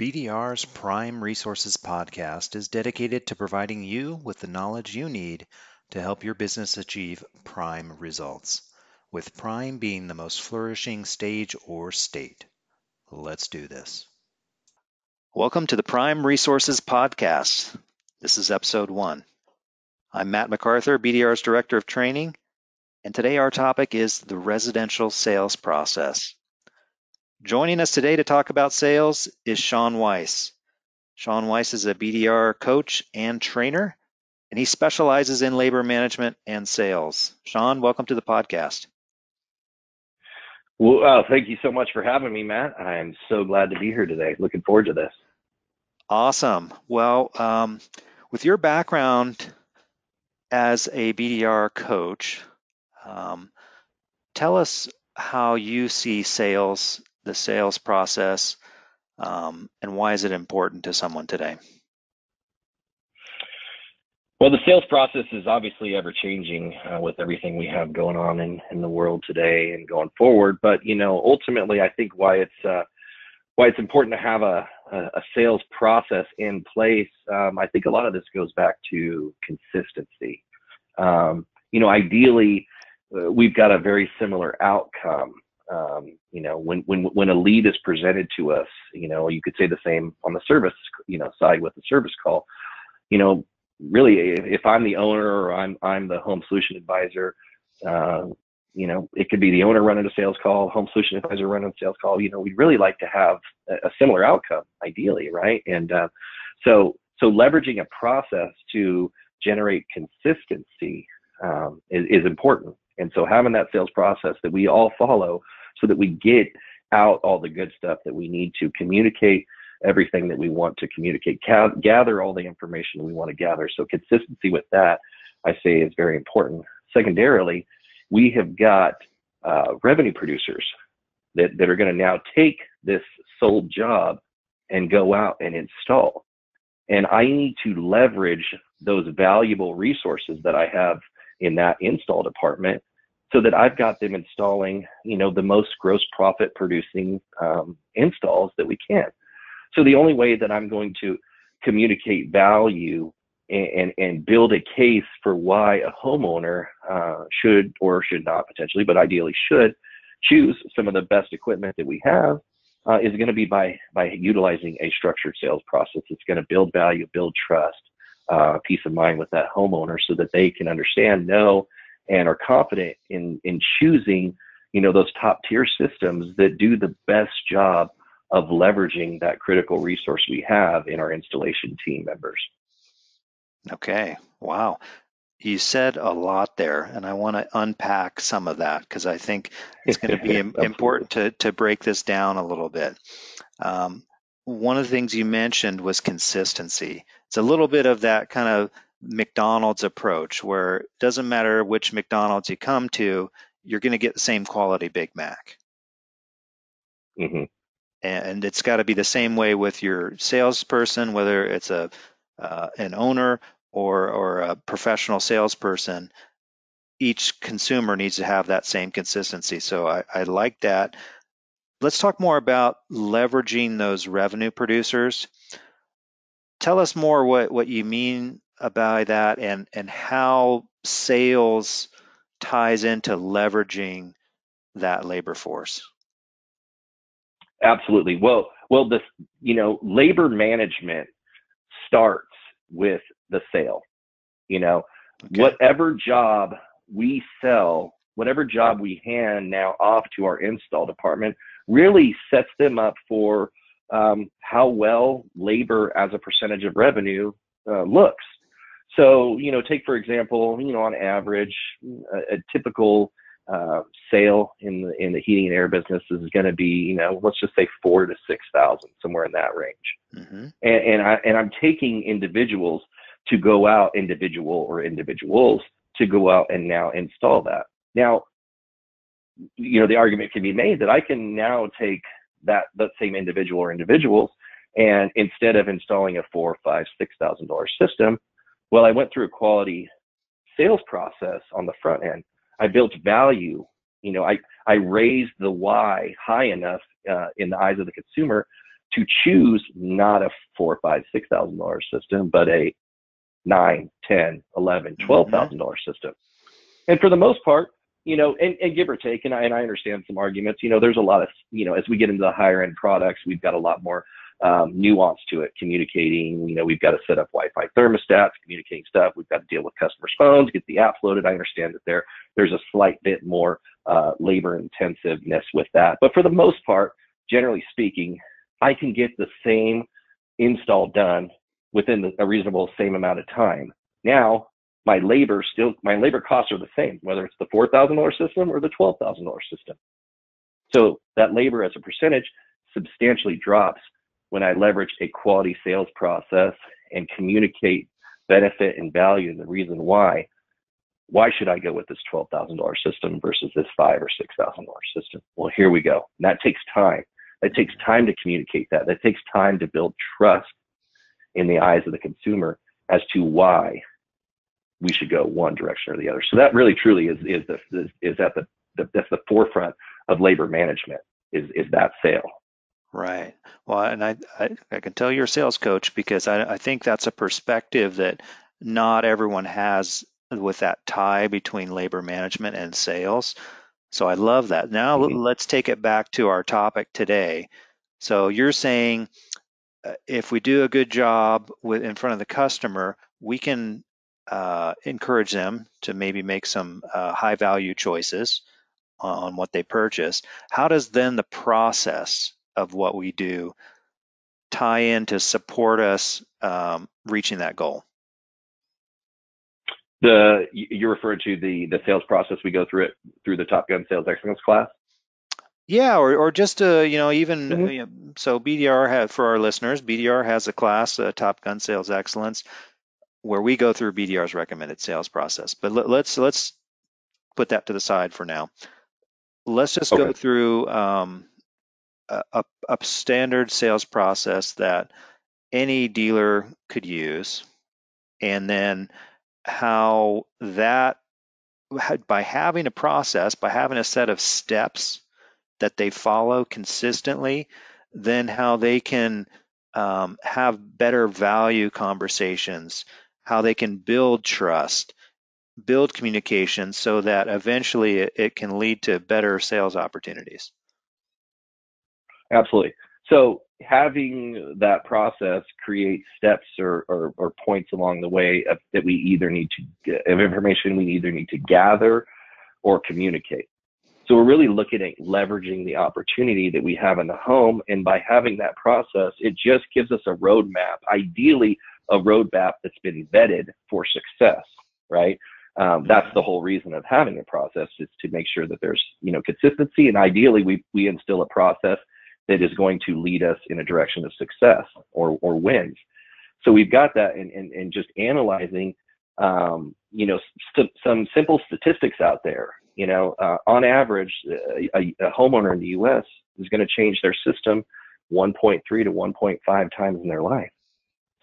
BDR's Prime Resources podcast is dedicated to providing you with the knowledge you need to help your business achieve prime results, with prime being the most flourishing stage or state. Let's do this. Welcome to the Prime Resources podcast. This is episode one. I'm Matt MacArthur, BDR's Director of Training, and today our topic is the residential sales process. Joining us today to talk about sales is Shaun Weiss. Shaun Weiss is a BDR coach and trainer, and he specializes in labor management and sales. Shaun, welcome to the podcast. Well, uh, thank you so much for having me, Matt. I'm so glad to be here today. Looking forward to this. Awesome. Well, um, with your background as a BDR coach, um, tell us how you see sales the sales process, um, and why is it important to someone today? Well, the sales process is obviously ever changing uh, with everything we have going on in, in the world today and going forward. But you know, ultimately, I think why it's uh, why it's important to have a, a sales process in place. Um, I think a lot of this goes back to consistency. Um, you know, ideally, uh, we've got a very similar outcome. Um, you know, when when when a lead is presented to us, you know, you could say the same on the service, you know, side with the service call. You know, really, if I'm the owner or I'm I'm the home solution advisor, uh, you know, it could be the owner running a sales call, home solution advisor running a sales call. You know, we'd really like to have a, similar outcome, ideally, right? And uh, so so leveraging a process to generate consistency um, is, is important. And so having that sales process that we all follow so that we get out all the good stuff that we need to communicate everything that we want to communicate, gather all the information we want to gather. So consistency with that, I say, is very important. Secondarily, we have got uh, revenue producers that, that are going to now take this sold job and go out and install. And I need to leverage those valuable resources that I have in that install department so that I've got them installing, you know, the most gross profit producing um, installs that we can. So the only way that I'm going to communicate value and, and, build a case for why a homeowner uh, should or should not potentially, but ideally should choose some of the best equipment that we have uh, is going to be by by utilizing a structured sales process. It's going to build value, build trust, uh, peace of mind with that homeowner, so that they can understand, know, and are confident in in choosing you know those top tier systems that do the best job of leveraging that critical resource we have in our installation team members. Okay, wow. You said a lot there, and I want to unpack some of that because I think it's going to be important to, to break this down a little bit. Um, one of the things you mentioned was consistency. It's a little bit of that kind of McDonald's approach where it doesn't matter which McDonald's you come to, you're going to get the same quality Big Mac. Mm-hmm. And it's got to be the same way with your salesperson, whether it's a uh, an owner or or a professional salesperson. Each consumer needs to have that same consistency. So I, I like that. Let's talk more about leveraging those revenue producers. Tell us more what, what you mean about that and and how sales ties into leveraging that labor force? Absolutely. Well well this you know labor management starts with the sale. You know okay. whatever job we sell whatever job we hand now off to our install department really sets them up for um, how well labor as a percentage of revenue uh, looks so, you know, take for example, you know, on average, a, a typical uh, sale in the in the heating and air business is going to be, you know, let's just say four to six thousand, somewhere in that range. Mm-hmm. And, and I and I'm taking individuals to go out, individual or individuals to go out and now install that. Now, you know, the argument can be made that I can now take that that same individual or individuals, and instead of installing a four, five, six thousand dollar system, well, I went through a quality sales process on the front end. I built value. You know, I, I raised the why high enough uh, in the eyes of the consumer to choose not a four, five, six thousand dollar system, but a nine, ten, eleven, twelve mm-hmm. thousand dollar system. And for the most part, you know, and, and give or take, and I, and I understand some arguments, you know, there's a lot of, you know, as we get into the higher end products, we've got a lot more um, nuance to it, communicating, you know, we've got to set up Wi-Fi thermostats, communicating stuff. We've got to deal with customers' phones, get the app loaded. I understand that there, there's a slight bit more uh, labor intensiveness with that. But for the most part, generally speaking, I can get the same install done within a reasonable same amount of time. Now, my labor still my labor costs are the same, whether it's the four thousand dollar system or the twelve thousand dollar system. So that labor as a percentage substantially drops when I leverage a quality sales process and communicate benefit and value and the reason why. Why should I go with this twelve thousand dollar system versus this five or six thousand dollar system? Well, here we go. And that takes time. That takes time to communicate that. That takes time to build trust in the eyes of the consumer as to why we should go one direction or the other. So that really truly is is the is, is at the, the that's the forefront of labor management is is that sale. Right. Well, and I, I, I can tell you're a sales coach because I, I think that's a perspective that not everyone has with that tie between labor management and sales. So I love that. Now mm-hmm. let's take it back to our topic today. So you're saying uh, if we do a good job with in front of the customer, we can uh, encourage them to maybe make some uh, high value choices on what they purchase. How does then the process of what we do tie in to support us um, reaching that goal? The you're referring to the the sales process we go through it through the Top Gun Sales Excellence class. Yeah, or, or just uh, you know even mm-hmm. you know, so BDR has for our listeners, BDR has a class, uh, Top Gun Sales Excellence, where we go through BDR's recommended sales process. But let, us let's, let's put that to the side for now. Let's just okay. go through um, a, a standard sales process that any dealer could use, and then how that by having a process, by having a set of steps that they follow consistently, then how they can um, have better value conversations, how they can build trust, build communication so that eventually it, it can lead to better sales opportunities. Absolutely. So having that process create steps or, or, or points along the way of, that we either need to of information we either need to gather or communicate. So we're really looking at leveraging the opportunity that we have in the home, and by having that process, it just gives us a roadmap. Ideally, a roadmap that's been vetted for success, right? Um, that's the whole reason of having a process is to make sure that there's you know consistency, and ideally, we we instill a process that is going to lead us in a direction of success or, or wins. So we've got that and, and, just analyzing, um, you know, st- some simple statistics out there. You know, uh, on average, a, a, homeowner in the U.S. is going to change their system 1.3 to 1.5 times in their life.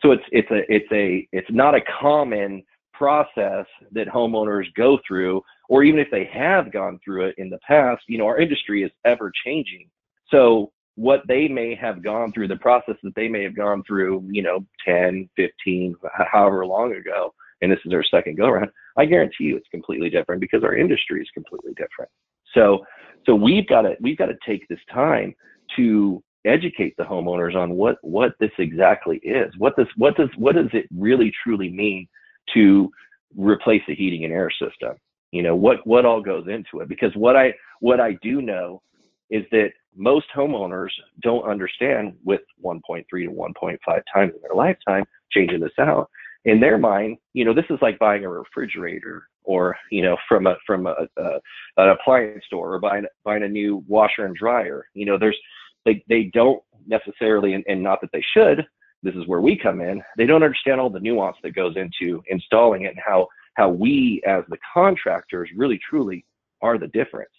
So it's it's a it's a it's not a common process that homeowners go through, or even if they have gone through it in the past. You know, our industry is ever changing. So what they may have gone through, the process that they may have gone through, you know, 10, 15, however long ago, and this is our second go around, I guarantee you it's completely different because our industry is completely different. So, so we've got to we've got to take this time to educate the homeowners on what what this exactly is. What this what does what does it really truly mean to replace a heating and air system? You know what what all goes into it? Because what I what I do know is that most homeowners don't understand with 1.3 to 1.5 times in their lifetime changing this out in their mind you know this is like buying a refrigerator or you know from a from a, a an appliance store or buying buying a new washer and dryer. You know there's they they don't necessarily and, and not that they should this is where we come in they don't understand all the nuance that goes into installing it and how how we as the contractors really truly are the difference.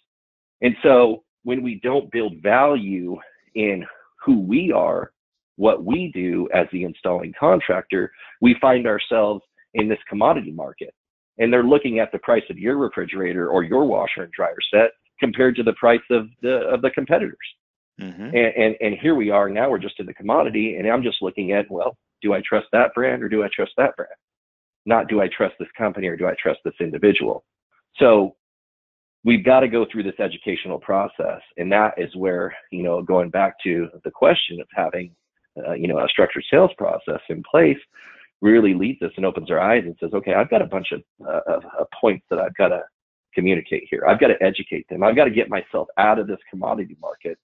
And so when we don't build value in who we are, what we do as the installing contractor, we find ourselves in this commodity market. And they're looking at the price of your refrigerator or your washer and dryer set compared to the price of the of the competitors. Mm-hmm. And, and and here we are now. We're just in the commodity, and I'm just looking at well, do I trust that brand or do I trust that brand? Not do I trust this company or do I trust this individual? So we've got to go through this educational process, and that is where you know going back to the question of having uh, you know a structured sales process in place really leads us and opens our eyes and says, okay, I've got a bunch of, uh, of, of points that I've got to communicate here. I've got to educate them. I've got to get myself out of this commodity market,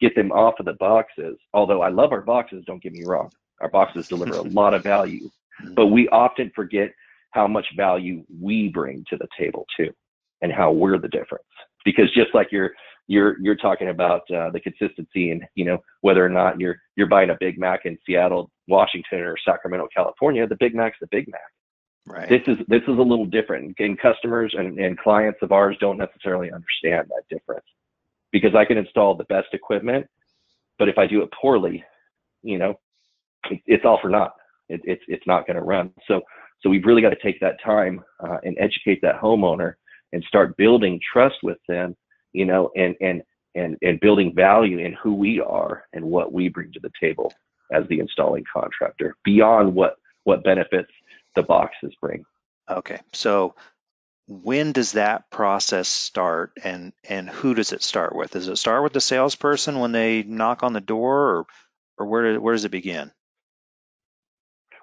get them off of the boxes. Although I love our boxes, don't get me wrong. Our boxes deliver a lot of value, but we often forget how much value we bring to the table too, and how we're the difference. Because just like you're you're you're talking about uh, the consistency and you know whether or not you're you're buying a Big Mac in Seattle, Washington, or Sacramento, California, the Big Mac's the Big Mac. Right. This is this is a little different, and customers and, and clients of ours don't necessarily understand that difference because I can install the best equipment, but if I do it poorly, you know, it, it's all for naught. It, it's it's not going to run. So so we've really got to take that time uh, and educate that homeowner and start building trust with them you know, and and and and building value in who we are and what we bring to the table as the installing contractor beyond what what benefits the boxes bring. Okay, so when does that process start and and who does it start with? Does it start with the salesperson when they knock on the door or or where where does it begin?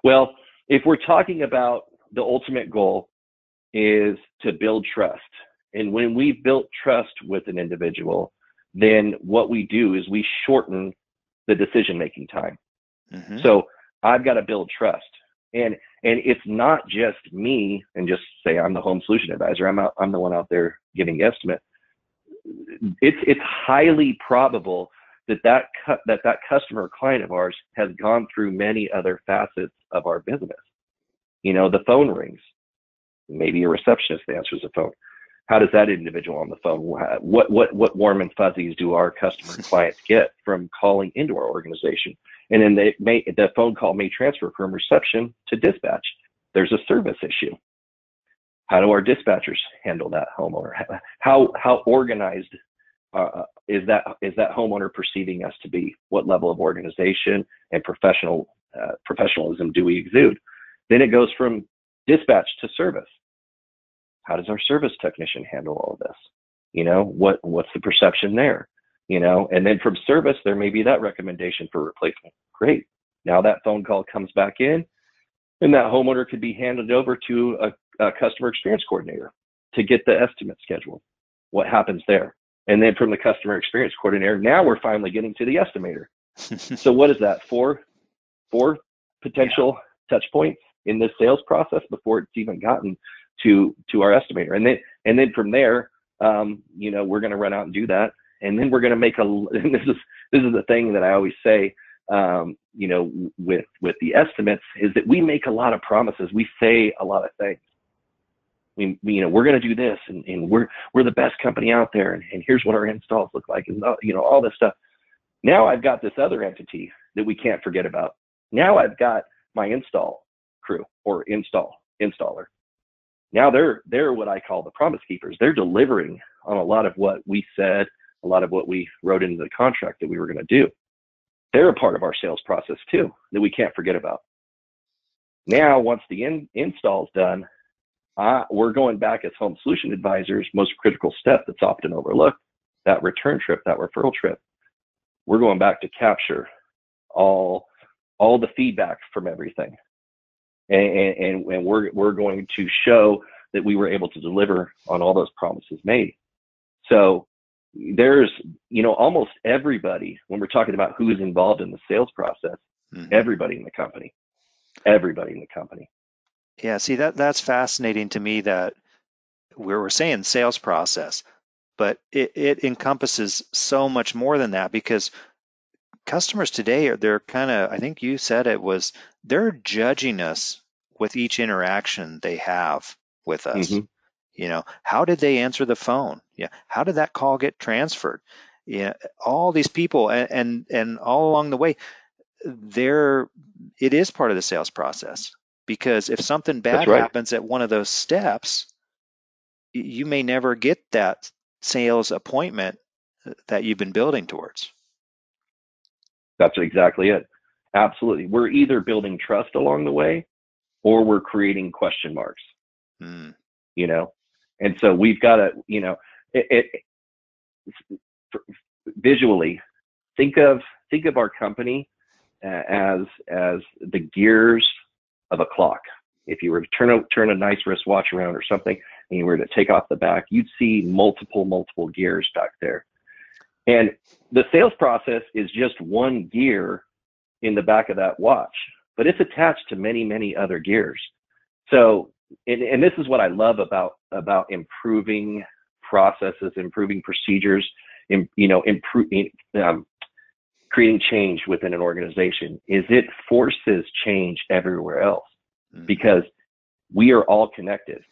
Well if we're talking about the ultimate goal is to build trust and when we've built trust with an individual, then what we do is we shorten the decision making time. Mm-hmm. So I've got to build trust. And and it's not just me and just say I'm the home solution advisor. I'm out, I'm the one out there giving the estimate. It's it's highly probable that that cu- that that customer or client of ours has gone through many other facets of our business. You know, the phone rings. Maybe a receptionist answers the phone. How does that individual on the phone what what what warm and fuzzies do our customer clients get from calling into our organization? And then they may the phone call may transfer from reception to dispatch. There's a service issue. How do our dispatchers handle that homeowner? How how organized uh, is that is that homeowner perceiving us to be? What level of organization and professional uh, professionalism do we exude? Then it goes from dispatch to service how does our service technician handle all of this? You know, what what's the perception there? You know, and then from service, there may be that recommendation for replacement. Great. Now that phone call comes back in, and that homeowner could be handed over to a, a customer experience coordinator to get the estimate scheduled. What happens there? And then from the customer experience coordinator, now we're finally getting to the estimator. so what is that? Four, four potential yeah. touch points in this sales process before it's even gotten to to our estimator. And then and then from there um, you know we're going to run out and do that. And then we're going to make a and this is this is the thing that i always say um, you know with with the estimates is that we make a lot of promises. We say a lot of things. We, we you know we're going to do this and, and we're we're the best company out there and, and here's what our installs look like and uh, you know all this stuff. Now i've got this other entity that we can't forget about. Now i've got my install crew or install installer now they're they're what I call the promise keepers. They're delivering on a lot of what we said, a lot of what we wrote into the contract that we were going to do. They're a part of our sales process too that we can't forget about. Now, once the in, install is done, we're going back as home solution advisors. Most critical step that's often overlooked that return trip, that referral trip. We're going back to capture all all the feedback from everything and, and, and we're, we're going to show that we were able to deliver on all those promises made. So there's, you know, almost everybody, when we're talking about who is involved in the sales process, mm-hmm. everybody in the company, everybody in the company. Yeah, see that that's fascinating to me that we're, we're saying sales process, but it, it encompasses so much more than that because customers today are they're kind of I think you said it was they're judging us with each interaction they have with us. Mm-hmm. You know, how did they answer the phone? Yeah, how did that call get transferred? Yeah, all these people and and, and all along the way, there it is part of the sales process because if something bad right. happens at one of those steps, you may never get that sales appointment that you've been building towards. That's exactly it. Absolutely. We're either building trust along the way or we're creating question marks. Mm. You know, and so we've got to, you know, it, it, visually think of think of our company as as the gears of a clock. If you were to turn a turn a nice wristwatch around or something, and you were to take off the back, you'd see multiple multiple gears back there. And the sales process is just one gear in the back of that watch, but it's attached to many many other gears. So, and, and this is what I love about about improving processes, improving procedures, in, you know, improving um, creating change within an organization is it forces change everywhere else mm-hmm. because we are all connected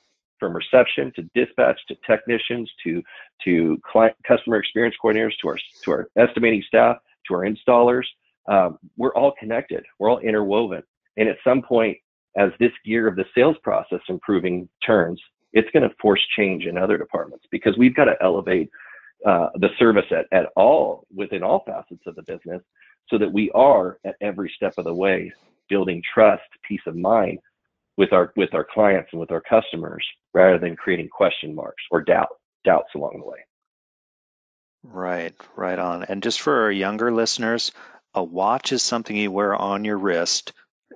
from reception to dispatch to technicians to to client, customer experience coordinators to our to our estimating staff to our installers um, we're all connected we're all interwoven. And at some point as this gear of the sales process improving turns it's going to force change in other departments because we've got to elevate uh, the service at, at all within all facets of the business so that we are at every step of the way building trust peace of mind with our with our clients and with our customers rather than creating question marks or doubt doubts along the way. Right right on. And just for our younger listeners a watch is something you wear on your wrist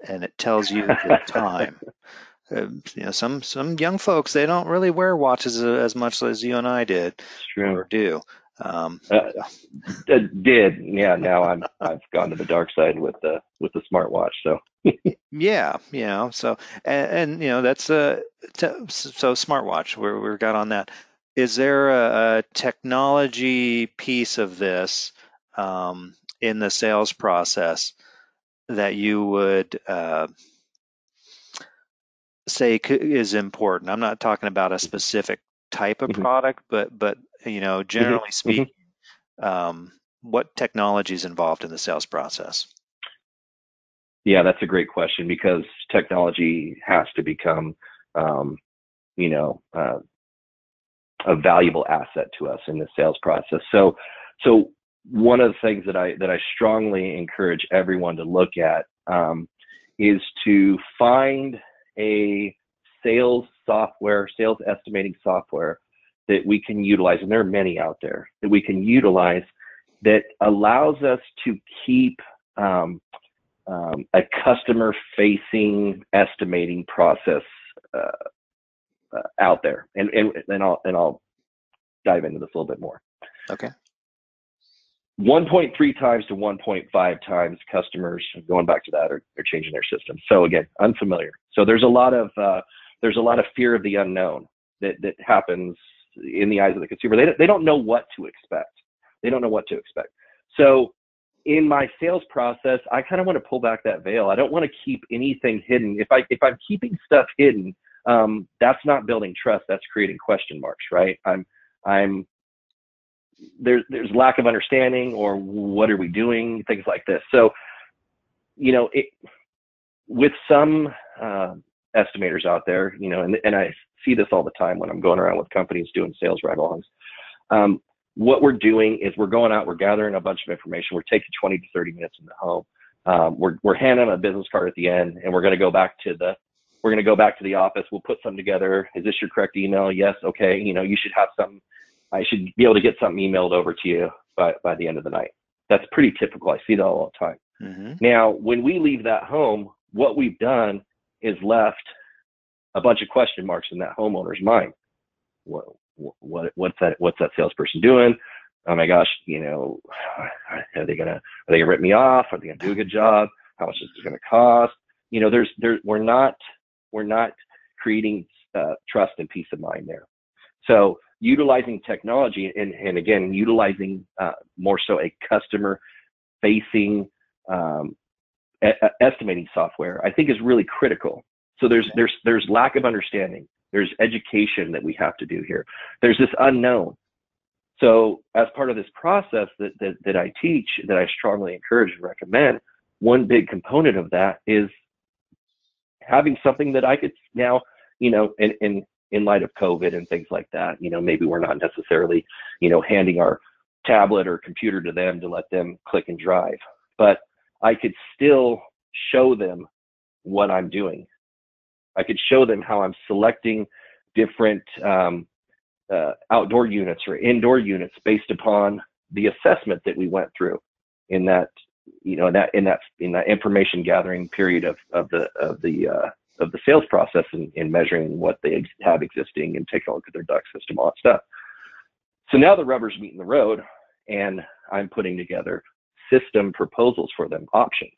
and it tells you the time uh, you know, some some young folks they don't really wear watches as much as you and I did True. or do. Um, uh, did yeah. Now I'm I've gone to the dark side with the with the smartwatch. So yeah, you know. So and, and you know that's a so smartwatch. We're we got on that. Is there a, a technology piece of this um, in the sales process that you would uh, say is important. I'm not talking about a specific type of mm-hmm. product, but but you know, mm-hmm. generally mm-hmm. speaking, um, what technology is involved in the sales process? Yeah, that's a great question because technology has to become, um, you know, uh, a valuable asset to us in the sales process. So, so one of the things that I that I strongly encourage everyone to look at um, is to find a sales software, sales estimating software that we can utilize, and there are many out there that we can utilize that allows us to keep um, um, a customer facing estimating process uh, uh, out there. And, and, and, I'll, and I'll dive into this a little bit more. Okay. 1.3 times to 1.5 times customers going back to that are, are changing their system. So again, unfamiliar. So there's a lot of uh, there's a lot of fear of the unknown that that happens in the eyes of the consumer. They don't, they don't know what to expect. They don't know what to expect. So in my sales process, I kind of want to pull back that veil. I don't want to keep anything hidden. If I if I'm keeping stuff hidden, um, that's not building trust. That's creating question marks, right? I'm I'm there's there's lack of understanding or what are we doing things like this. So you know it, with some uh, estimators out there you know and, and i see this all the time when i'm going around with companies doing sales ride-alongs um, what we're doing is we're going out we're gathering a bunch of information we're taking 20 to 30 minutes in the home. Um, we're, we're handing a business card at the end and we're going to go back to the we're going to go back to the office we'll put something together. Is this your correct email? Yes okay you know you should have some I should be able to get something emailed over to you by, by the end of the night. That's pretty typical. I see that all the time. Mm-hmm. Now, when we leave that home, what we've done is left a bunch of question marks in that homeowner's mind. What, what, what's that, what's that salesperson doing? Oh my gosh, you know, are they gonna, are they gonna rip me off? Are they gonna do a good job? How much is it gonna cost? You know, there's, there, we're not, we're not creating uh, trust and peace of mind there. So utilizing technology and, and again, utilizing uh, more so a customer facing um, estimating software, I think is really critical. So there's, there's, there's lack of understanding. There's education that we have to do here. There's this unknown. So as part of this process that, that, that I teach, that I strongly encourage and recommend, one big component of that is having something that I could now, you know, and, and in light of COVID and things like that. You know, maybe we're not necessarily, you know, handing our tablet or computer to them to let them click and drive. but I could still show them what I'm doing. I could show them how I'm selecting different um, uh, outdoor units or indoor units based upon the assessment that we went through in that you know in that in that in that information gathering period of of the of the uh, of the sales process and in, in measuring what they ex- have existing and taking a look at their duct system all that stuff so now the rubber's meeting the road and i'm putting together system proposals for them options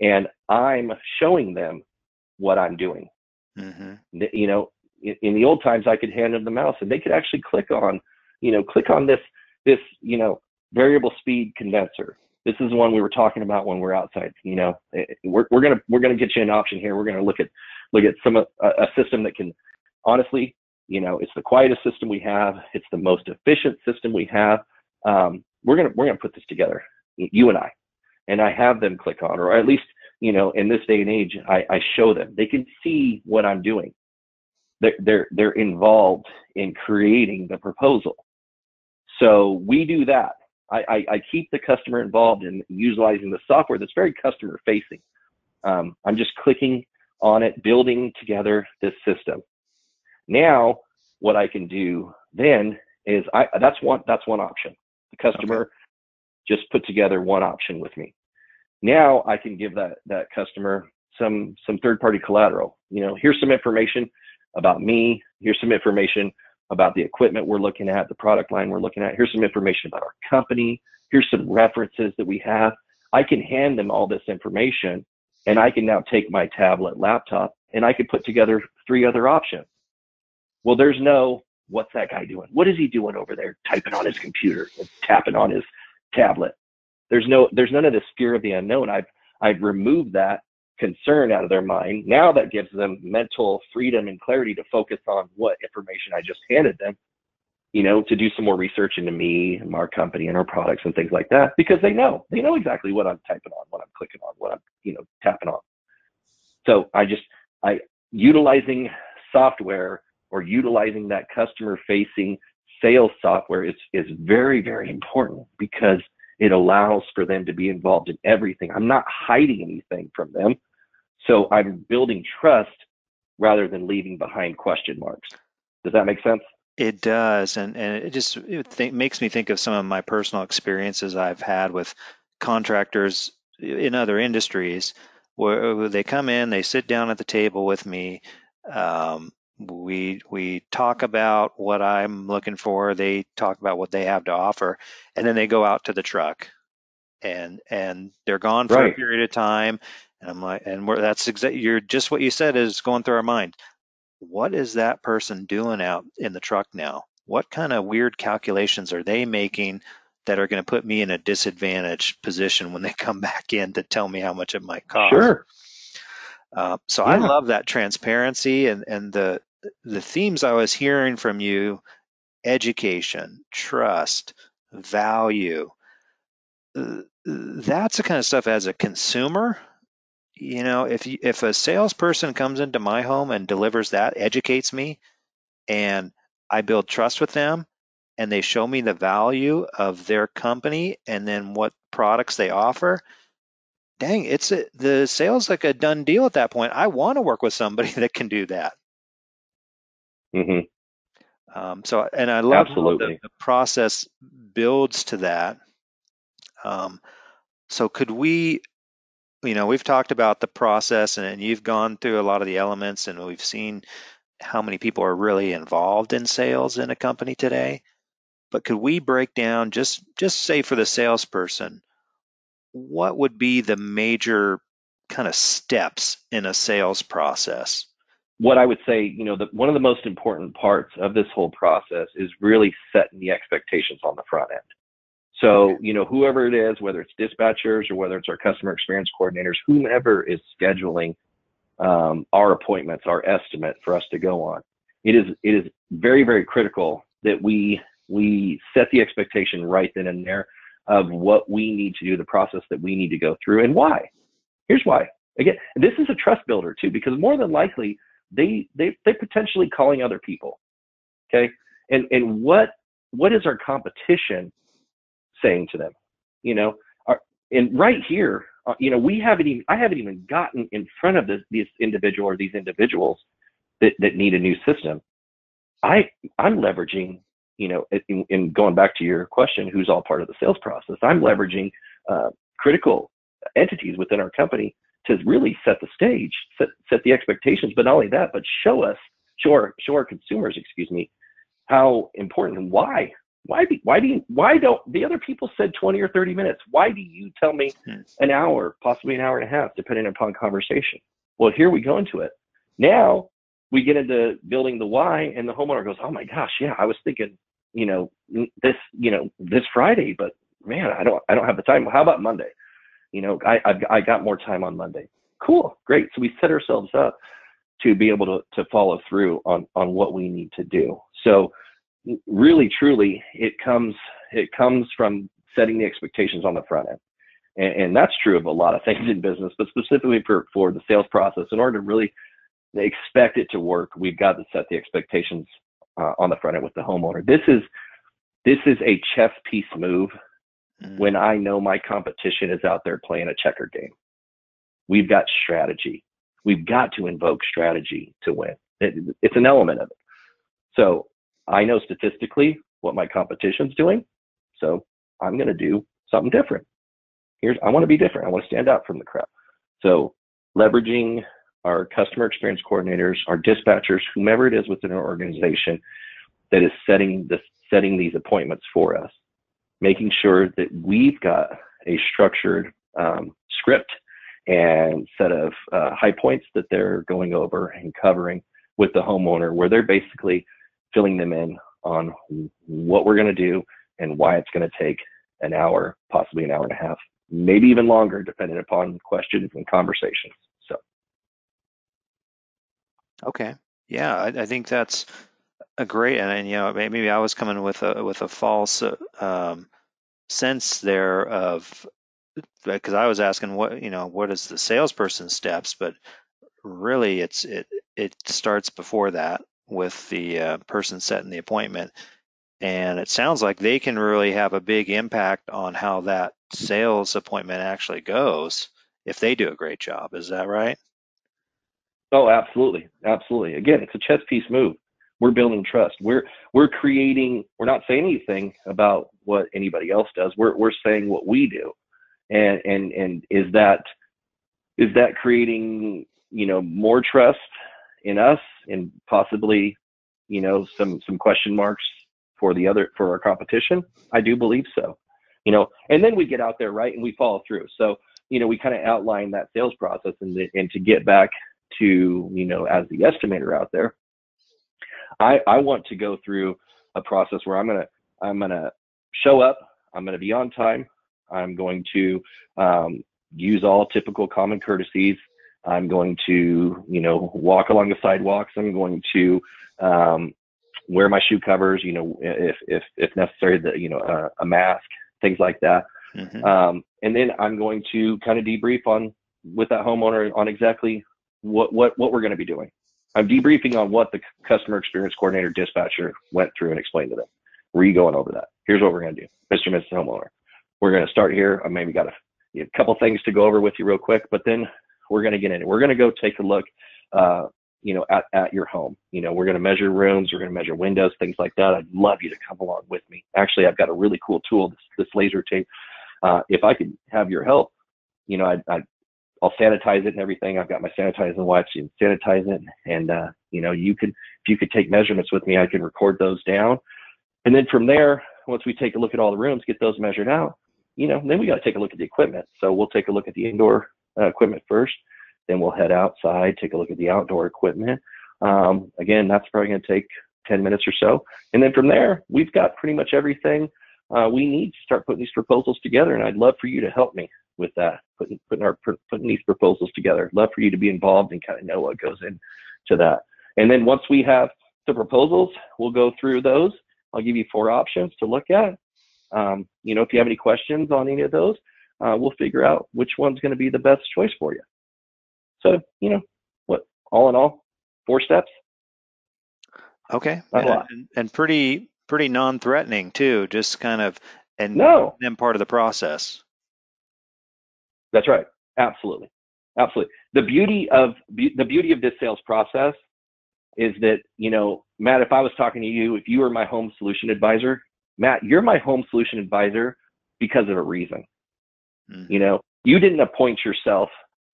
and i'm showing them what i'm doing mm-hmm. you know in, in the old times I could hand them the mouse and they could actually click on, you know, click on this this you know variable speed condenser. This is the one we were talking about when we're outside. You know, eh, we're we're gonna we're gonna get you an option here. We're gonna look at look at some a, a system that can honestly, you know, it's the quietest system we have. It's the most efficient system we have. Um, we're gonna we're gonna put this together, you and I, and I have them click on, or at least you know, in this day and age, I, I show them. They can see what I'm doing they're, they're, they're involved in creating the proposal. So we do that. I, I, I keep the customer involved in utilizing the software that's very customer facing. Um, I'm just clicking on it, building together this system. Now, what I can do then is I that's one that's one option. The customer okay. just put together one option with me. Now I can give that that customer some some third party collateral. You know, here's some information about me. Here's some information about the equipment we're looking at, the product line we're looking at. Here's some information about our company. Here's some references that we have. I can hand them all this information and I can now take my tablet, laptop, and I could put together three other options. Well, there's no, what's that guy doing? What is he doing over there typing on his computer and tapping on his tablet? There's no, there's none of this fear of the unknown. I've, I've removed that concern out of their mind. Now that gives them mental freedom and clarity to focus on what information I just handed them, you know, to do some more research into me and our company and our products and things like that because they know, they know exactly what I'm typing on, what I'm clicking on, what I'm, you know, tapping on. So I just, I, utilizing software or utilizing that customer facing sales software is, is very, very important because it allows for them to be involved in everything. I'm not hiding anything from them. So I'm building trust rather than leaving behind question marks. Does that make sense? It does, and and it just it th- makes me think of some of my personal experiences I've had with contractors in other industries, where they come in, they sit down at the table with me, um, we we talk about what I'm looking for. They talk about what they have to offer, and then they go out to the truck, and and they're gone for right. a period of time. And I'm like, and we're, that's exactly you're just what you said is going through our mind. What is that person doing out in the truck now? What kind of weird calculations are they making that are going to put me in a disadvantaged position when they come back in to tell me how much it might cost? Sure. Uh, so yeah. I love that transparency and, and the the themes I was hearing from you: education, trust, value. Uh, that's the kind of stuff as a consumer. You know, if you, if a salesperson comes into my home and delivers that, educates me, and I build trust with them, and they show me the value of their company and then what products they offer, dang, it's a, the sales like a done deal at that point. I want to work with somebody that can do that. Mm-hmm. Um, so, and I love Absolutely. The, process builds to that. Um, so, could we, you know, we've talked about the process, and, and you've gone through a lot of the elements, and we've seen how many people are really involved in sales in a company today. But could we break down just just say for the salesperson, what would be the major kind of steps in a sales process? What I would say, you know, the, one of the most important parts of this whole process is really setting the expectations on the front end. So, okay. you know, whoever it is, whether it's dispatchers or whether it's our customer experience coordinators, whomever is scheduling um, our appointments, our estimate for us to go on, it is it is very very critical that we we set the expectation right then and there of what we need to do, the process that we need to go through, and why. Here's why. Again, this is a trust builder too, because more than likely they they they potentially calling other people. Okay, and and what what is our competition saying to them? You know, are, and right here, uh, you know, we haven't even, I haven't even gotten in front of this, this individual or these individuals that, that need a new system. I, I'm leveraging, you know, in, in going back to your question, who's all part of the sales process, I'm leveraging uh, critical entities within our company to really set the stage, set, set the expectations, but not only that, but show us, show our, show our consumers, excuse me, how important and why why do why do you why don't the other people said 20 or 30 minutes. Why do you tell me hmm. an hour possibly an hour and a half depending upon conversation? Well here we go into it. Now we get into building the why and the homeowner goes oh my gosh yeah i was thinking you know this you know this friday but man i don't i don't have the time. How about monday? You know i I've, i got more time on monday. Cool. Great. So we set ourselves up to be able to to follow through on on what we need to do. So really truly it comes it comes from setting the expectations on the front end. And, and, that's true of a lot of things in business but specifically for, for the sales process. In order to really expect it to work we've got to set the expectations uh, on the front end with the homeowner this is this is a chess piece move mm-hmm. when i know my competition is out there playing a checker game we've got strategy we've got to invoke strategy to win it, it's an element of it so I know statistically what my competition's doing, so I'm going to do something different. Here's I want to be different. I want to stand out from the crowd. So leveraging our customer experience coordinators, our dispatchers, whomever it is within our organization that is setting setting these appointments for us, making sure that we've got a structured um, script and set of uh, high points that they're going over and covering with the homeowner, where they're basically filling them in on what we're going to do and why it's going to take an hour, possibly an hour and a half, maybe even longer, depending upon questions and conversations. Okay, yeah, I, I think that's a great, and, and, you know, maybe I was coming with a with a false um, sense there of because I was asking what you know what is the salesperson steps, but really it's it it starts before that with the uh, person setting the appointment. And it sounds like they can really have a big impact on how that sales appointment actually goes if they do a great job. Is that right? Oh, absolutely. Absolutely. Again, it's a chess piece move. We're building trust. We're we're creating we're not saying anything about what anybody else does. We're we're saying what we do. And and and is that is that creating, you know, more trust in us and possibly, you know, some some question marks for the other for our competition? I do believe so. You know, and then we get out there right and we follow through. So you know, we kind of outline that sales process and the, and to get back to you know as the estimator out there, I I want to go through a process where I'm gonna I'm gonna show up. I'm gonna be on time. I'm going to um, use all typical common courtesies I'm going to, you know, walk along the sidewalks. I'm going to um, wear my shoe covers, you know, if if if necessary, the you know uh, a mask, things like that. Mm-hmm. Um, and then I'm going to kind of debrief on with that homeowner on exactly what what what we're going to be doing. I'm debriefing on what the customer experience coordinator dispatcher went through and explained to them. Were going over that? Here's what we're going to do, Mr. and Mrs. Homeowner. We're going to start here. I maybe got a, a couple things to go over with you real quick, but then we're going to get in. We're going to go take a look, uh, you know, at, at your home. You know, we're going to measure rooms, we're going to measure windows, things like that. I'd love you to come along with me. Actually, I've got a really cool tool, this, this laser tape. Uh, if I could have your help, you know, I'd, I'd I'll sanitize it and everything. I've got my sanitizing wipes and sanitize it. And, uh, you know, you could, if you could take measurements with me, I can record those down. And then from there, once we take a look at all the rooms, get those measured out, you know, then we got to take a look at the equipment. So we'll take a look at the indoor uh, equipment first. Then we'll head outside, take a look at the outdoor equipment. Um, again, that's probably going to take 10 minutes or so. And then from there, we've got pretty much everything uh, we need to start putting these proposals together. And I'd love for you to help me with that, putting, putting, our, putting these proposals together. Love for you to be involved and kind of know what goes into that. And then once we have the proposals, we'll go through those. I'll give you four options to look at. Um, you know, if you have any questions on any of those, uh, we'll figure out which one's going to be the best choice for you. So, you know, what all in all, four steps. Okay. And, and, pretty pretty non-threatening too, just kind of and no. then part of the process. That's right. Absolutely. Absolutely. The beauty of the beauty of this sales process is that, you know, Matt, if I was talking to you, if you were my home solution advisor, Matt, you're my home solution advisor because of a reason. Mm-hmm. You know, you didn't appoint yourself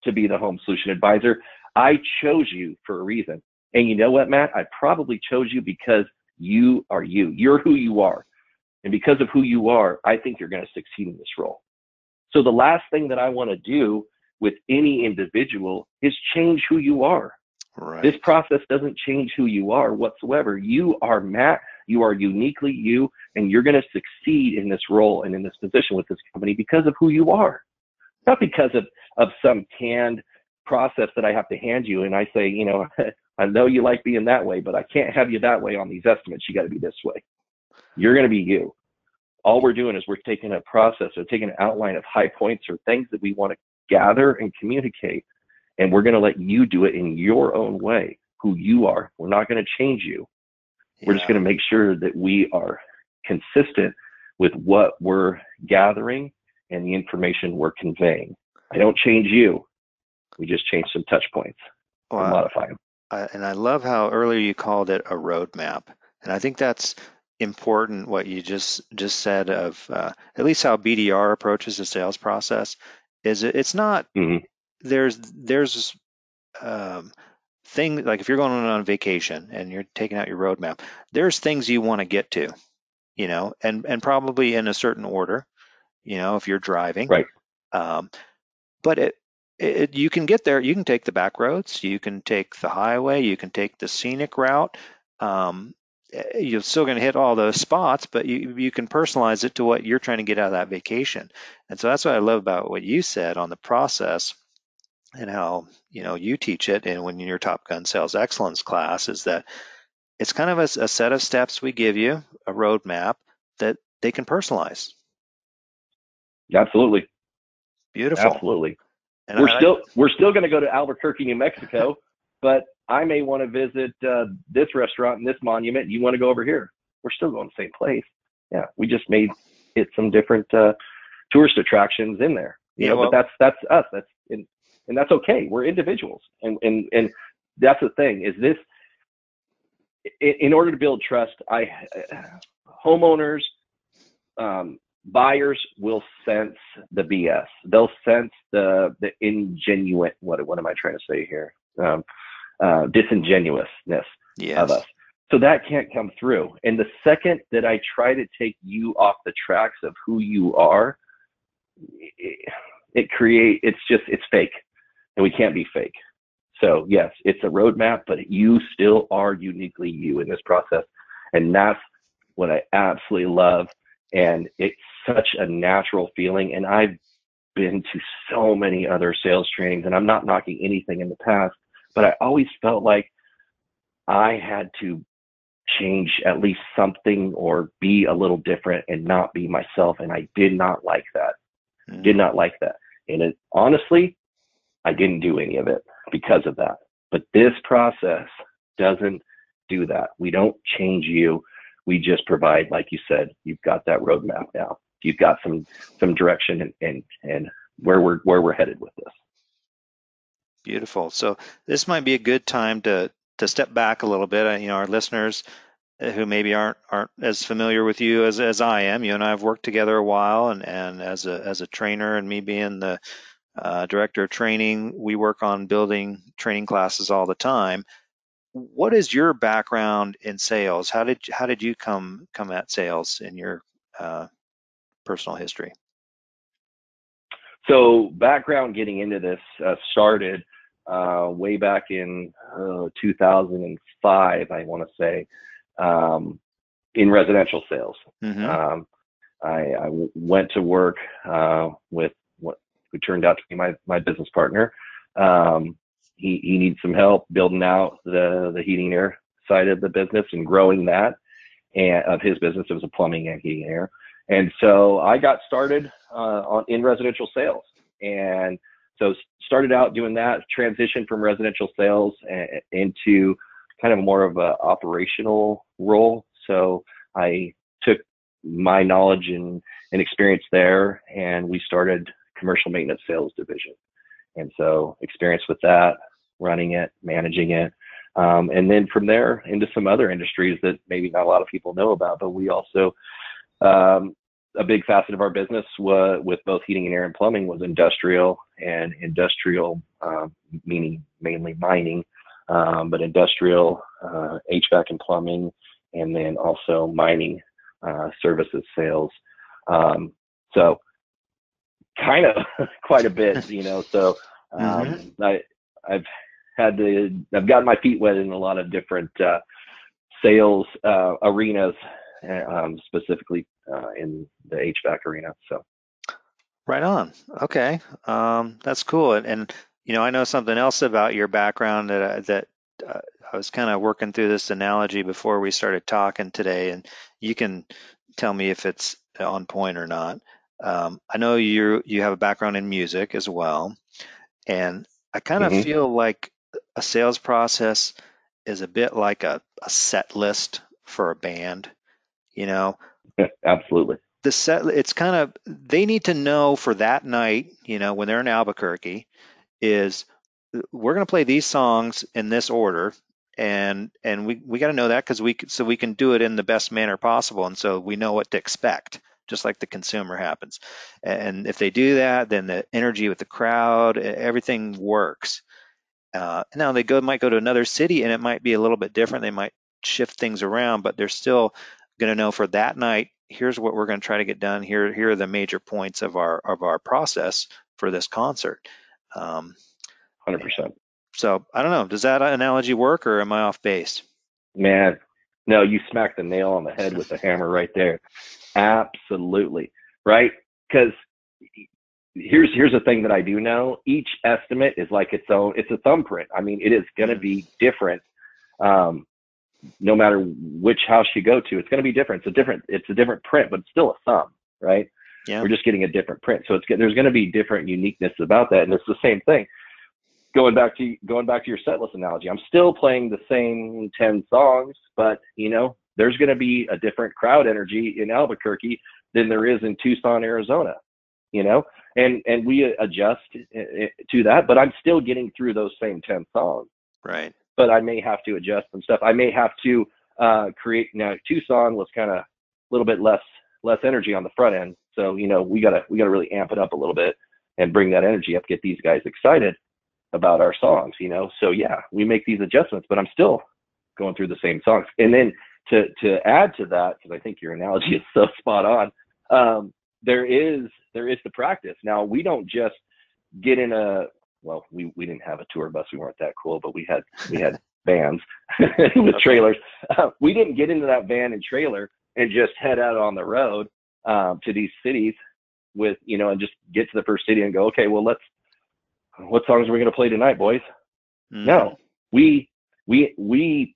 to be the home solution advisor. I chose you for a reason. And you know what, Matt? I probably chose you because you are you. You're who you are. And because of who you are, I think you're going to succeed in this role. So the last thing that I want to do with any individual is change who you are. Right. This process doesn't change who you are whatsoever. You are Matt. You are uniquely you, and you're going to succeed in this role and in this position with this company because of who you are, not because of, of some canned process that I have to hand you. And I say, you know, I know you like being that way, but I can't have you that way on these estimates. You got to be this way. You're going to be you. All we're doing is we're taking a process or taking an outline of high points or things that we want to gather and communicate. And we're going to let you do it in your own way, who you are. We're not going to change you. Yeah. We're just going to make sure that we are consistent with what we're gathering and the information we're conveying. I don't change you. We just change some touch points well, and modify them. I, and I love how earlier you called it a roadmap. And I think that's important what you just just said of uh, at least how BDR approaches the sales process is it, it's not mm-hmm. there's there's um, thing like if you're going on vacation and you're taking out your roadmap there's things you want to get to you know and and probably in a certain order you know if you're driving right um, but it, it you can get there you can take the back roads you can take the highway you can take the scenic route um, Eh, you're still going to hit all those spots, but you, you can personalize it to what you're trying to get out of that vacation. And so that's what I love about what you said on the process and how, you know, you teach it and when your Top Gun Sales Excellence class is that it's kind of a, a set of steps we give you, a roadmap that they can personalize. Absolutely. Beautiful. Absolutely. And we're I, still we're still going to go to Albuquerque, New Mexico, but I may want to visit uh, this restaurant and this monument. And You want to go over here? We're still going to the same place. Yeah, we just made it some different uh, tourist attractions in there. You yeah, know, well, but that's that's us. That's and, and that's okay. We're individuals, and and and that's the thing. Is this in, in order to build trust? I homeowners, um, buyers will sense the BS. They'll sense the the ingenuine. What what am I trying to say here? Um, uh, disingenuousness yes. of us. So that can't come through. And the second that I try to take you off the tracks of who you are, it, it create it's just it's fake, and we can't be fake. So yes, it's a roadmap, but you still are uniquely you in this process, and that's what I absolutely love. And it's such a natural feeling. And I've been to so many other sales trainings, and I'm not knocking anything in the past, but I always felt like I had to change at least something or be a little different and not be myself. And I did not like that. Mm-hmm. Did not like that. And it, honestly, I didn't do any of it because of that. But this process doesn't do that. We don't change you. We just provide, like you said, you've got that roadmap now. You've got some some direction and and, and where we're where we're headed with this. Beautiful. So this might be a good time to to step back a little bit. You know, our listeners uh, who maybe aren't aren't as familiar with you as, as I am. You and I have worked together a while, and, and as a as a trainer, and me being the uh, director of training, we work on building training classes all the time. What is your background in sales? How did how did you come come at sales in your uh, personal history? So background getting into this uh, started uh, way back in uh, 2005, I want to say, um, in residential sales. Mm-hmm. Um, I, I, went to work uh, with what who turned out to be my my business partner. Um, he he needs some help building out the the heating air side of the business and growing that and of his business. It was a plumbing and heating air. And so I got started uh, on in residential sales, and so started out doing that. Transitioned from residential sales into kind of more of an operational role. So I took my knowledge and, and experience there, and we started commercial maintenance sales division. And so experience with that, running it, managing it. Um, and then from there into some other industries that maybe not a lot of people know about, but we also, um, a big facet of our business was, with both heating and air and plumbing was industrial and industrial, uh, meaning mainly mining, um, but industrial, uh, HVAC and plumbing, and then also mining uh, services sales. Um, so kind of quite a bit, you know. So um, mm-hmm. I I've had to I've gotten my feet wet in a lot of different uh, sales uh, arenas, um, specifically uh, in the HVAC arena. So right on. Okay, um, that's cool. And, and, you know, I know something else about your background that uh, that uh, I was kind of working through this analogy before we started talking today, and you can tell me if it's on point or not. Um, I know you you have a background in music as well, and I kind of mm-hmm. feel like a sales process is a bit like a, a set list for a band. You know, absolutely. The set it's kind of they need to know for that night. You know, when they're in Albuquerque, is we're going to play these songs in this order and and we we got to know that because we so we can do it in the best manner possible and so we know what to expect just like the consumer happens and if they do that then the energy with the crowd everything works uh, now they go might go to another city and it might be a little bit different they might shift things around but they're still going to know for that night here's what we're going to try to get done here here are the major points of our of our process for this concert um, 100% so I don't know. Does that analogy work, or am I off base? Man, no, you smacked the nail on the head with the hammer right there. Absolutely, right? Because here's here's the thing that I do know. Each estimate is like its own. It's a thumbprint. I mean, it is going to be different. Um, no matter which house you go to, it's going to be different. It's a different. It's a different print, but it's still a thumb, right? Yeah. We're just getting a different print, so it's there's going to be different uniqueness about that, and it's the same thing going back to going back to your set list analogy, I'm still playing the same 10 songs, but you know, there's going to be a different crowd energy in Albuquerque than there is in Tucson, Arizona, you know, and, and we adjust eh, eh, to that, but I'm still getting through those same 10 songs. Right. But I may have to adjust some stuff. I may have to uh, create now Tucson was kind of a little bit less, less energy on the front end. So, you know, we gotta, we gotta really amp it up a little bit and bring that energy up, get these guys excited about our songs, you know. So yeah, we make these adjustments, but I'm still going through the same songs. And then to to add to that, because I think your analogy is so spot on, um, there is there is the practice. Now we don't just get in a well, we we didn't have a tour bus, we weren't that cool, but we had we had vans with trailers. Uh, we didn't get into that van and trailer and just head out on the road um, to these cities with you know and just get to the first city and go okay well let's what songs are we going to play tonight, boys? Mm. No, we we we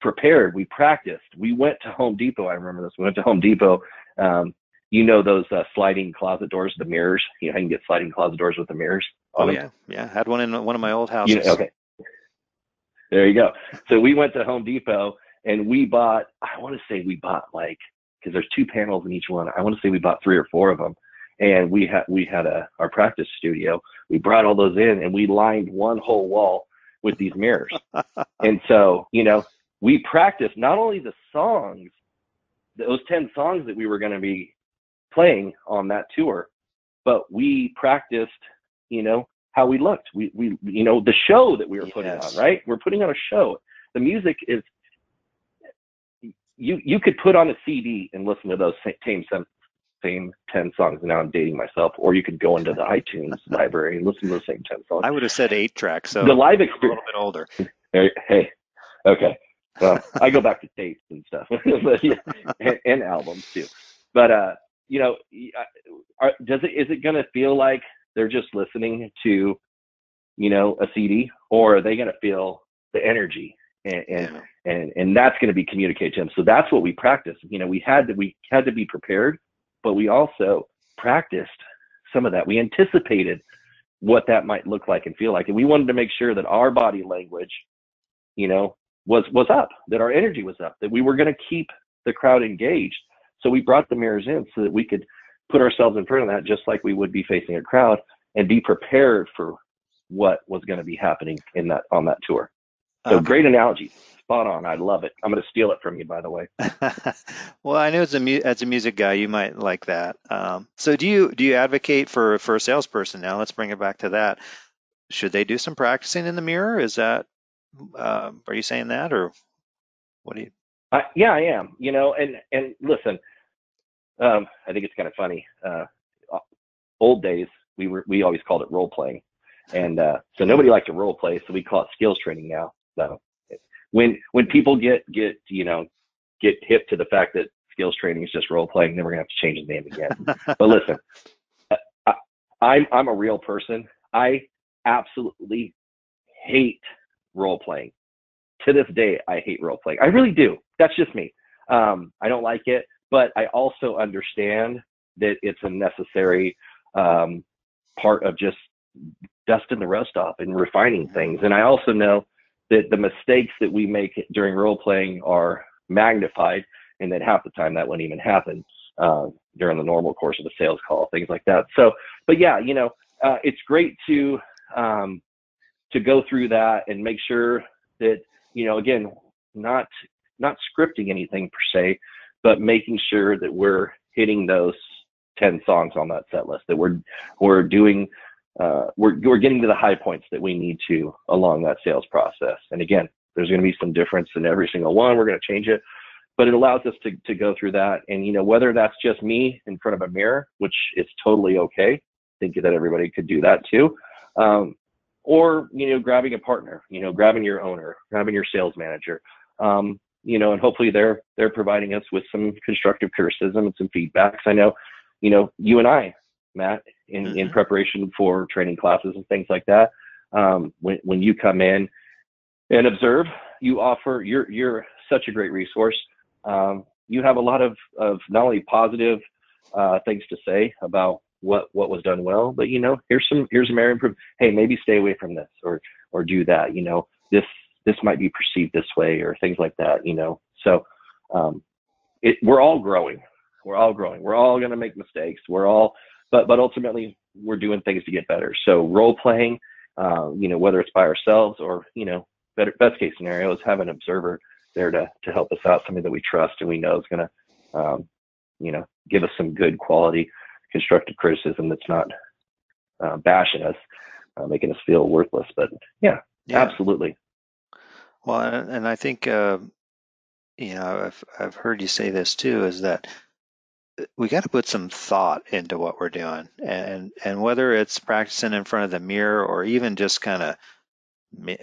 prepared. We practiced. We went to Home Depot. I remember this. We went to Home Depot. Um, you know those uh, sliding closet doors, the mirrors. You know, I can get sliding closet doors with the mirrors. Oh yeah, yeah. Had one in one of my old houses. You know, okay. There you go. So we went to Home Depot and we bought. I want to say we bought like because there's two panels in each one. I want to say we bought three or four of them and we had we had a our practice studio. We brought all those in and we lined one whole wall with these mirrors. and so, you know, we practiced not only the songs, those 10 songs that we were going to be playing on that tour, but we practiced, you know, how we looked. We, we, you know, the show that we were yes. putting on, right? We're putting on a show. The music is, you, you could put on a CD and listen to those same, same same 10 songs. Now I'm dating myself. Or you could go into the iTunes library and listen to the same 10 songs. I would have said eight tracks. So the live experience. A little bit older. Hey, okay. Well, I go back to tapes and stuff, but, yeah, and, and, albums too. But uh, you know, uh, are, does it is it going to feel like they're just listening to, you know, a CD, or are they going to feel the energy and and, and and that's going to be communicated to them. So that's what we practice. You know, we had to we had to be prepared but we also practiced some of that. We anticipated what that might look like and feel like, and we wanted to make sure that our body language, you know, was was up, that our energy was up, that we were going to keep the crowd engaged. So we brought the mirrors in so that we could put ourselves in front of that just like we would be facing a crowd and be prepared for what was going to be happening in that on that tour. So great analogy. Spot on. I love it. I'm going to steal it from you, by the way. well, I know as a mu- as a music guy, you might like that. Um, so do you do you advocate for for a salesperson now? Let's bring it back to that. Should they do some practicing in the mirror? Is that uh, are you saying that or what do you? Uh, yeah, I am. You know, and and listen, um, I think it's kind of funny. Uh, old days, we were we always called it role playing, and uh, so nobody liked to role play, so we call it skills training now. So when when people get get you know get hip to the fact that skills training is just role playing, then we're gonna have to change the name again. but listen, I, I'm I'm a real person. I absolutely hate role playing. To this day, I hate role playing. I really do. That's just me. Um, I don't like it, but I also understand that it's a necessary um, part of just dusting the rust off and refining things. And I also know that the mistakes that we make during role playing are magnified, and that half the time that wouldn't even happen uh, during the normal course of a sales call, things like that. So, but yeah, you know, uh, it's great to um, to go through that and make sure that you know, again, not not scripting anything per se, but making sure that we're hitting those 10 songs on that set list that we're we're doing uh, we're we're getting to the high points that we need to along that sales process. And again, there's going to be some difference in every single one. We're going to change it, but it allows us to to go through that. And you know, whether that's just me in front of a mirror, which is totally okay. I think that everybody could do that too. Um, or you know, grabbing a partner, you know, grabbing your owner, grabbing your sales manager, um, you know, and hopefully they're they're providing us with some constructive criticism and some feedbacks. I know, you know, you and I, Matt, in mm-hmm. in preparation for training classes and things like that, um, when when you come in and observe, you offer you're you're such a great resource. Um, you have a lot of of not only positive uh, things to say about what what was done well, but you know, here's some here's some area improvement. Hey, maybe stay away from this or or do that. You know, this this might be perceived this way or things like that, you know. So um, it, we're all growing. We're all growing. We're all going to make mistakes. We're all, but but ultimately we're doing things to get better. So role playing, uh, you know, whether it's by ourselves or you know, better best case scenario is have an observer there to to help us out, somebody that we trust and we know is going to, um, you know, give us some good quality constructive criticism that's not uh, bashing us, uh, making us feel worthless. But yeah, yeah. absolutely. Well, and I think uh, you know I've I've heard you say this too is that uh, we got to put some thought into what we're doing, and and whether it's practicing in front of the mirror or even just kind of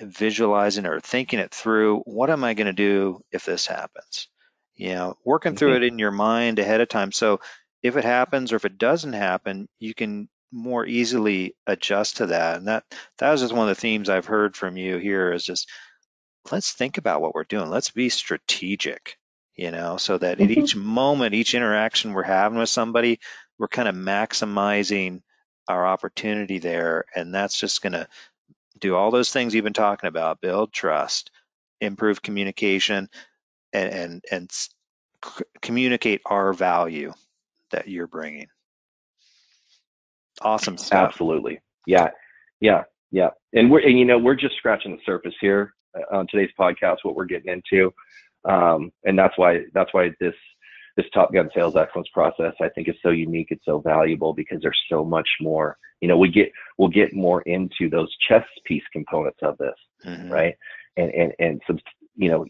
visualizing or thinking it through. What am I going to do if this happens? You know, working mm-hmm. through it in your mind ahead of time. So if it happens or if it doesn't happen, you can more easily adjust to that. And that that was just one of the themes I've heard from you here is just let's think about what we're doing. Let's be strategic, you know, so that mm-hmm. at each moment, each interaction we're having with somebody, we're kind of maximizing our opportunity there. And that's just going to do all those things you've been talking about build trust, improve communication, and, and, and c- communicate our value that you're bringing. Awesome stuff. Absolutely. Yeah. Yeah. Yeah. And we're, and you know, we're just scratching the surface here on today's podcast what we're getting into, um, and that's why that's why this this Top Gun sales excellence process I think is so unique. It's so valuable because there's so much more. You know, we get we'll get more into those chess piece components of this, mm-hmm. right? And and and some you know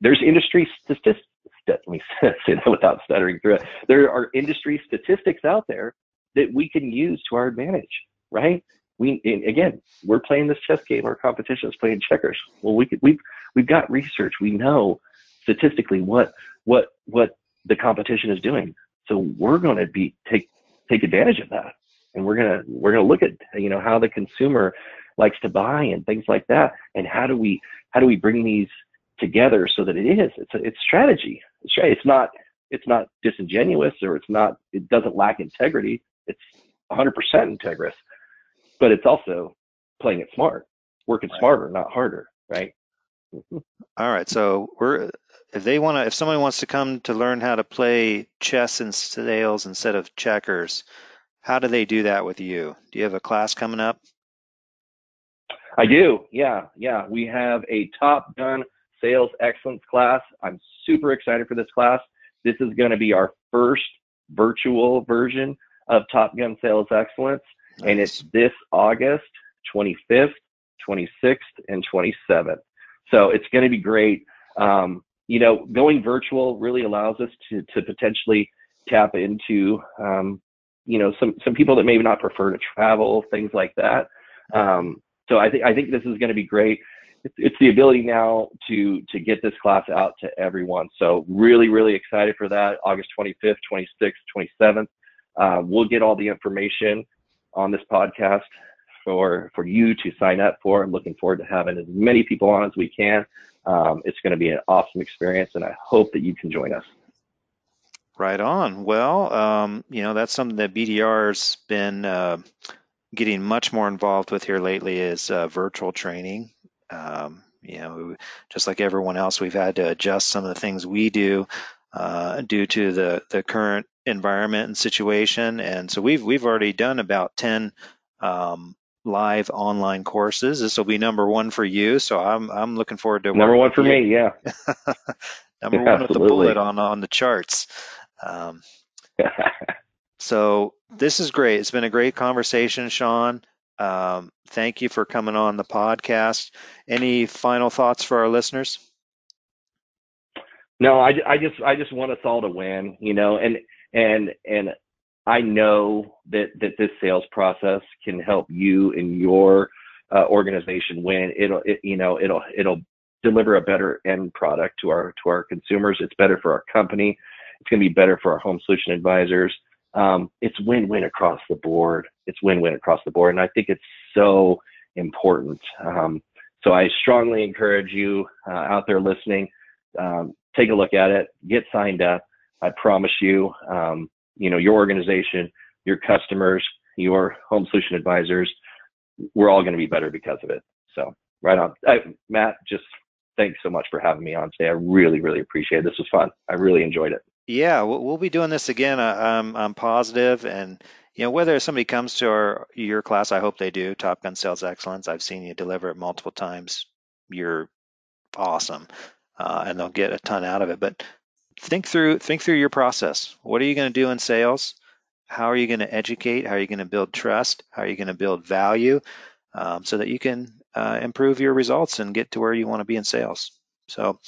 there's industry statistics. Let me say that without stuttering through it. There are industry statistics out there that we can use to our advantage, right? We again we're playing this chess game. Our competition is playing checkers. Well we could, we've we've got research. We know statistically what what what the competition is doing. So we're going to be take take advantage of that. And we're going to we're going to look at you know how the consumer likes to buy and things like that. And how do we how do we bring these together so that it is it's a, it's strategy. It's it's not it's not disingenuous or it's not it doesn't lack integrity. It's 100% integrous but it's also playing it smart, working right. smarter, not harder, right? All right. So we're if they want to, if somebody wants to come to learn how to play chess and sales instead of checkers, how do they do that with you? Do you have a class coming up? I do. Yeah, yeah. We have a Top Gun Sales Excellence class. I'm super excited for this class. This is going to be our first virtual version of Top Gun Sales Excellence, and it's this August 25th, 26th, and 27th. So it's going to be great. Um, you know, going virtual really allows us to to potentially tap into um, you know some some people that maybe not prefer to travel, things like that. Um, so I think I think this is going to be great. It's, it's the ability now to to get this class out to everyone. So really really excited for that. August 25th, 26th, 27th. Uh, we'll get all the information on this podcast for for you to sign up for. I'm looking forward to having as many people on as we can. Um, it's going to be an awesome experience, and I hope that you can join us. Right on. Well, um, you know that's something that BDR's been uh, getting much more involved with here lately is uh, virtual training. Um, you know, just like everyone else, we've had to adjust some of the things we do uh, due to the the current environment and situation. And so we've we've already done about ten um, live online courses. This will be number one for you. So I'm I'm looking forward to number one for you. me. Yeah, number one with the bullet on on the charts. Um, so this is great. It's been a great conversation, Shaun. Um, thank you for coming on the podcast. Any final thoughts for our listeners? No, I, I just I just want us all to win, you know, and and and I know that that this sales process can help you and your uh, organization win. It'll it, you know it'll it'll deliver a better end product to our to our consumers. It's better for our company. It's going to be better for our home solution advisors. Um, it's win-win across the board. It's win-win across the board, and I think it's so important. Um, so I strongly encourage you uh, out there listening, um, take a look at it, get signed up. I promise you, um, you know, your organization, your customers, your home solution advisors, we're all going to be better because of it. So right on. I, Matt, just thanks so much for having me on today. I really, really appreciate it. This was fun. I really enjoyed it. Yeah, we'll be doing this again. I'm, I'm positive, and you know whether somebody comes to our your class, I hope they do. Top Gun Sales Excellence. I've seen you deliver it multiple times. You're awesome, uh, and they'll get a ton out of it. But think through think through your process. What are you going to do in sales? How are you going to educate? How are you going to build trust? How are you going to build value um, so that you can uh, improve your results and get to where you want to be in sales? So,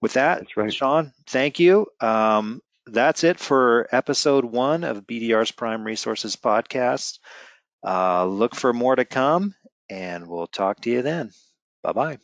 with that, right. Shaun, thank you. Um, that's it for episode one of BDR's Prime Resources podcast. Uh, look for more to come, and we'll talk to you then. Bye bye.